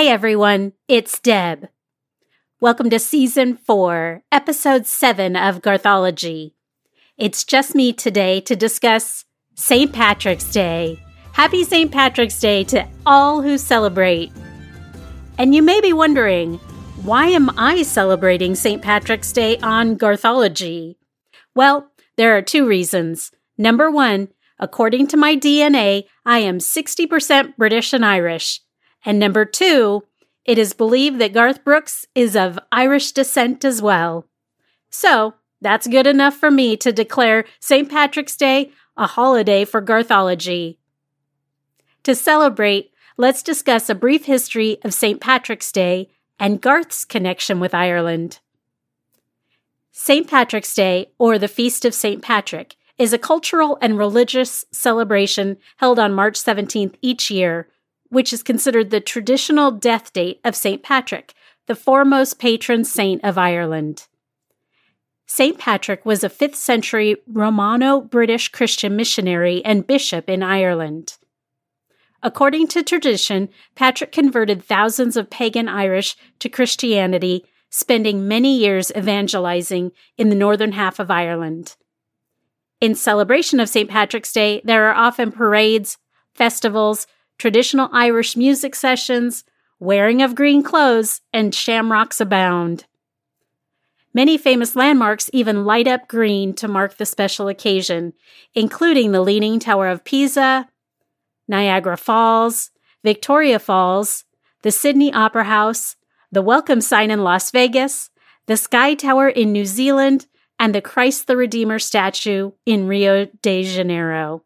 Hey everyone, it's Deb. Welcome to season four, episode seven of Garthology. It's just me today to discuss St. Patrick's Day. Happy St. Patrick's Day to all who celebrate. And you may be wondering, why am I celebrating St. Patrick's Day on Garthology? Well, there are two reasons. Number one, according to my DNA, I am 60% British and Irish. And number two, it is believed that Garth Brooks is of Irish descent as well. So, that's good enough for me to declare St. Patrick's Day a holiday for Garthology. To celebrate, let's discuss a brief history of St. Patrick's Day and Garth's connection with Ireland. St. Patrick's Day, or the Feast of St. Patrick, is a cultural and religious celebration held on March 17th each year which is considered the traditional death date of St. Patrick, the foremost patron saint of Ireland. St. Patrick was a 5th century Romano British Christian missionary and bishop in Ireland. According to tradition, Patrick converted thousands of pagan Irish to Christianity, spending many years evangelizing in the northern half of Ireland. In celebration of St. Patrick's Day, there are often parades, festivals, traditional Irish music sessions, wearing of green clothes, and shamrocks abound. Many famous landmarks even light up green to mark the special occasion, including the Leaning Tower of Pisa, Niagara Falls, Victoria Falls, the Sydney Opera House, the Welcome Sign in Las Vegas, the Sky Tower in New Zealand, and the Christ the Redeemer statue in Rio de Janeiro.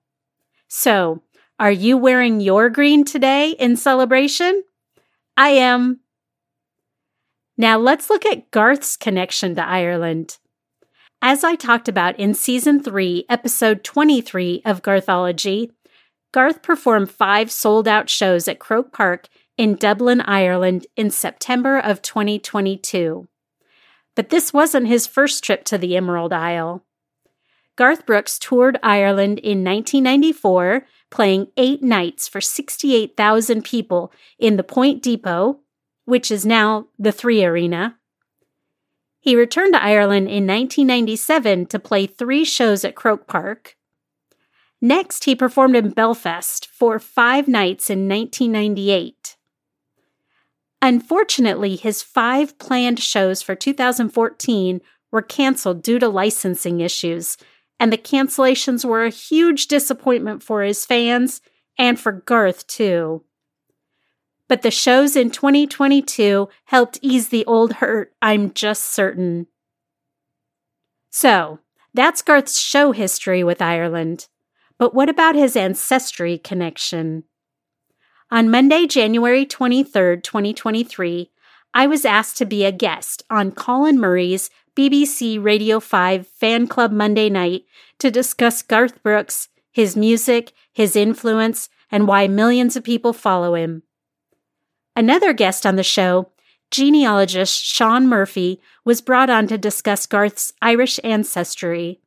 So, are you wearing your green today in celebration? I am. Now let's look at Garth's connection to Ireland. As I talked about in season 3, episode 23 of Garthology, Garth performed five sold out shows at Croke Park in Dublin, Ireland in September of 2022. But this wasn't his first trip to the Emerald Isle. Garth Brooks toured Ireland in 1994 playing eight nights for 68,000 people in the Point Depot, which is now the Three Arena. He returned to Ireland in 1997 to play three shows at Croke Park. Next, he performed in Belfast for five nights in 1998. Unfortunately, his five planned shows for 2014 were canceled due to licensing issues and the cancellations were a huge disappointment for his fans and for Garth, too. But the shows in 2022 helped ease the old hurt, I'm just certain. So, that's Garth's show history with Ireland. But what about his ancestry connection? On Monday, January 23, 2023, I was asked to be a guest on Colin Murray's BBC Radio 5 Fan Club Monday night to discuss Garth Brooks, his music, his influence, and why millions of people follow him. Another guest on the show, genealogist Sean Murphy, was brought on to discuss Garth's Irish ancestry.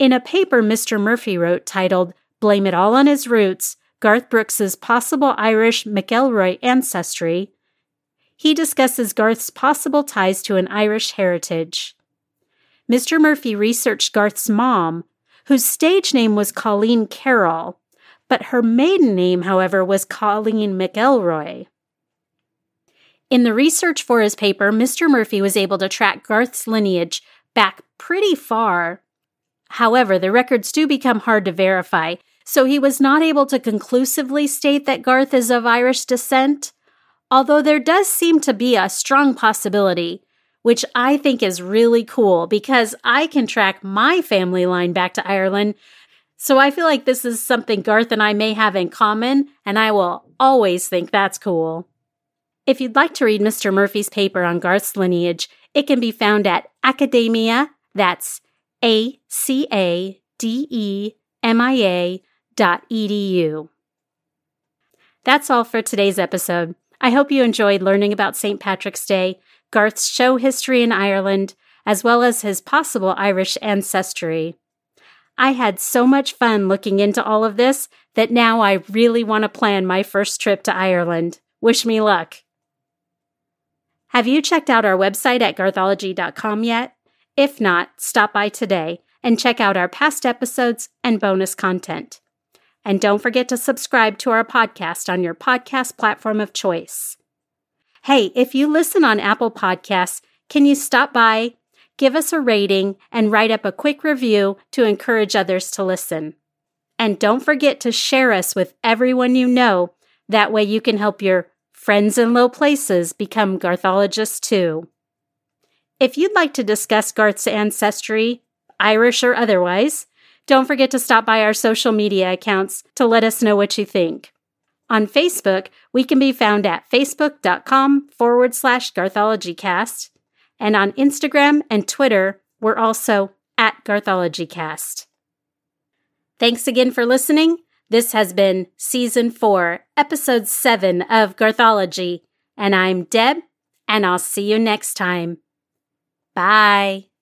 In a paper Mr. Murphy wrote titled Blame It All on His Roots Garth Brooks's Possible Irish McElroy Ancestry, he discusses Garth's possible ties to an Irish heritage. Mr. Murphy researched Garth's mom, whose stage name was Colleen Carroll, but her maiden name, however, was Colleen McElroy. In the research for his paper, Mr. Murphy was able to track Garth's lineage back pretty far. However, the records do become hard to verify, so he was not able to conclusively state that Garth is of Irish descent, although there does seem to be a strong possibility, which I think is really cool because I can track my family line back to Ireland So I feel like this is something Garth and I may have in common, and I will always think that's cool. If you'd like to read Mr. Murphy's paper on Garth's lineage, it can be found at Academia, that's A C A D E M I A dot edu. That's all for today's episode. I hope you enjoyed learning about St. Patrick's Day, Garth's show history in Ireland, as well as his possible Irish ancestry. I had so much fun looking into all of this that now I really want to plan my first trip to Ireland. Wish me luck. Have you checked out our website at garthology.com yet? If not, stop by today and check out our past episodes and bonus content. And don't forget to subscribe to our podcast on your podcast platform of choice. Hey, if you listen on Apple Podcasts, can you stop by, give us a rating, and write up a quick review to encourage others to listen? And don't forget to share us with everyone you know. That way you can help your friends in low places become Garthologists too. If you'd like to discuss Garth's ancestry, Irish or otherwise, don't forget to stop by our social media accounts to let us know what you think. On Facebook, we can be found at facebook.com forward slash garthologycast. And on Instagram and Twitter, we're also at garthologycast. Thanks again for listening. This has been Season 4, Episode 7 of Garthology, and I'm Deb, and I'll see you next time. Bye.